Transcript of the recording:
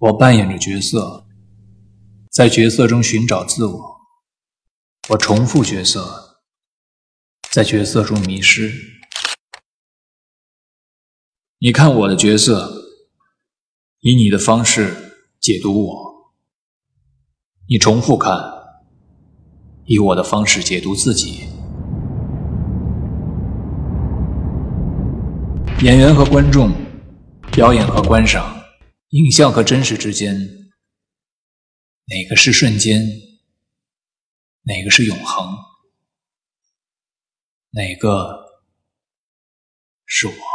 我扮演着角色，在角色中寻找自我。我重复角色，在角色中迷失。你看我的角色，以你的方式解读我；你重复看，以我的方式解读自己。演员和观众，表演和观赏。印象和真实之间，哪个是瞬间？哪个是永恒？哪个是我？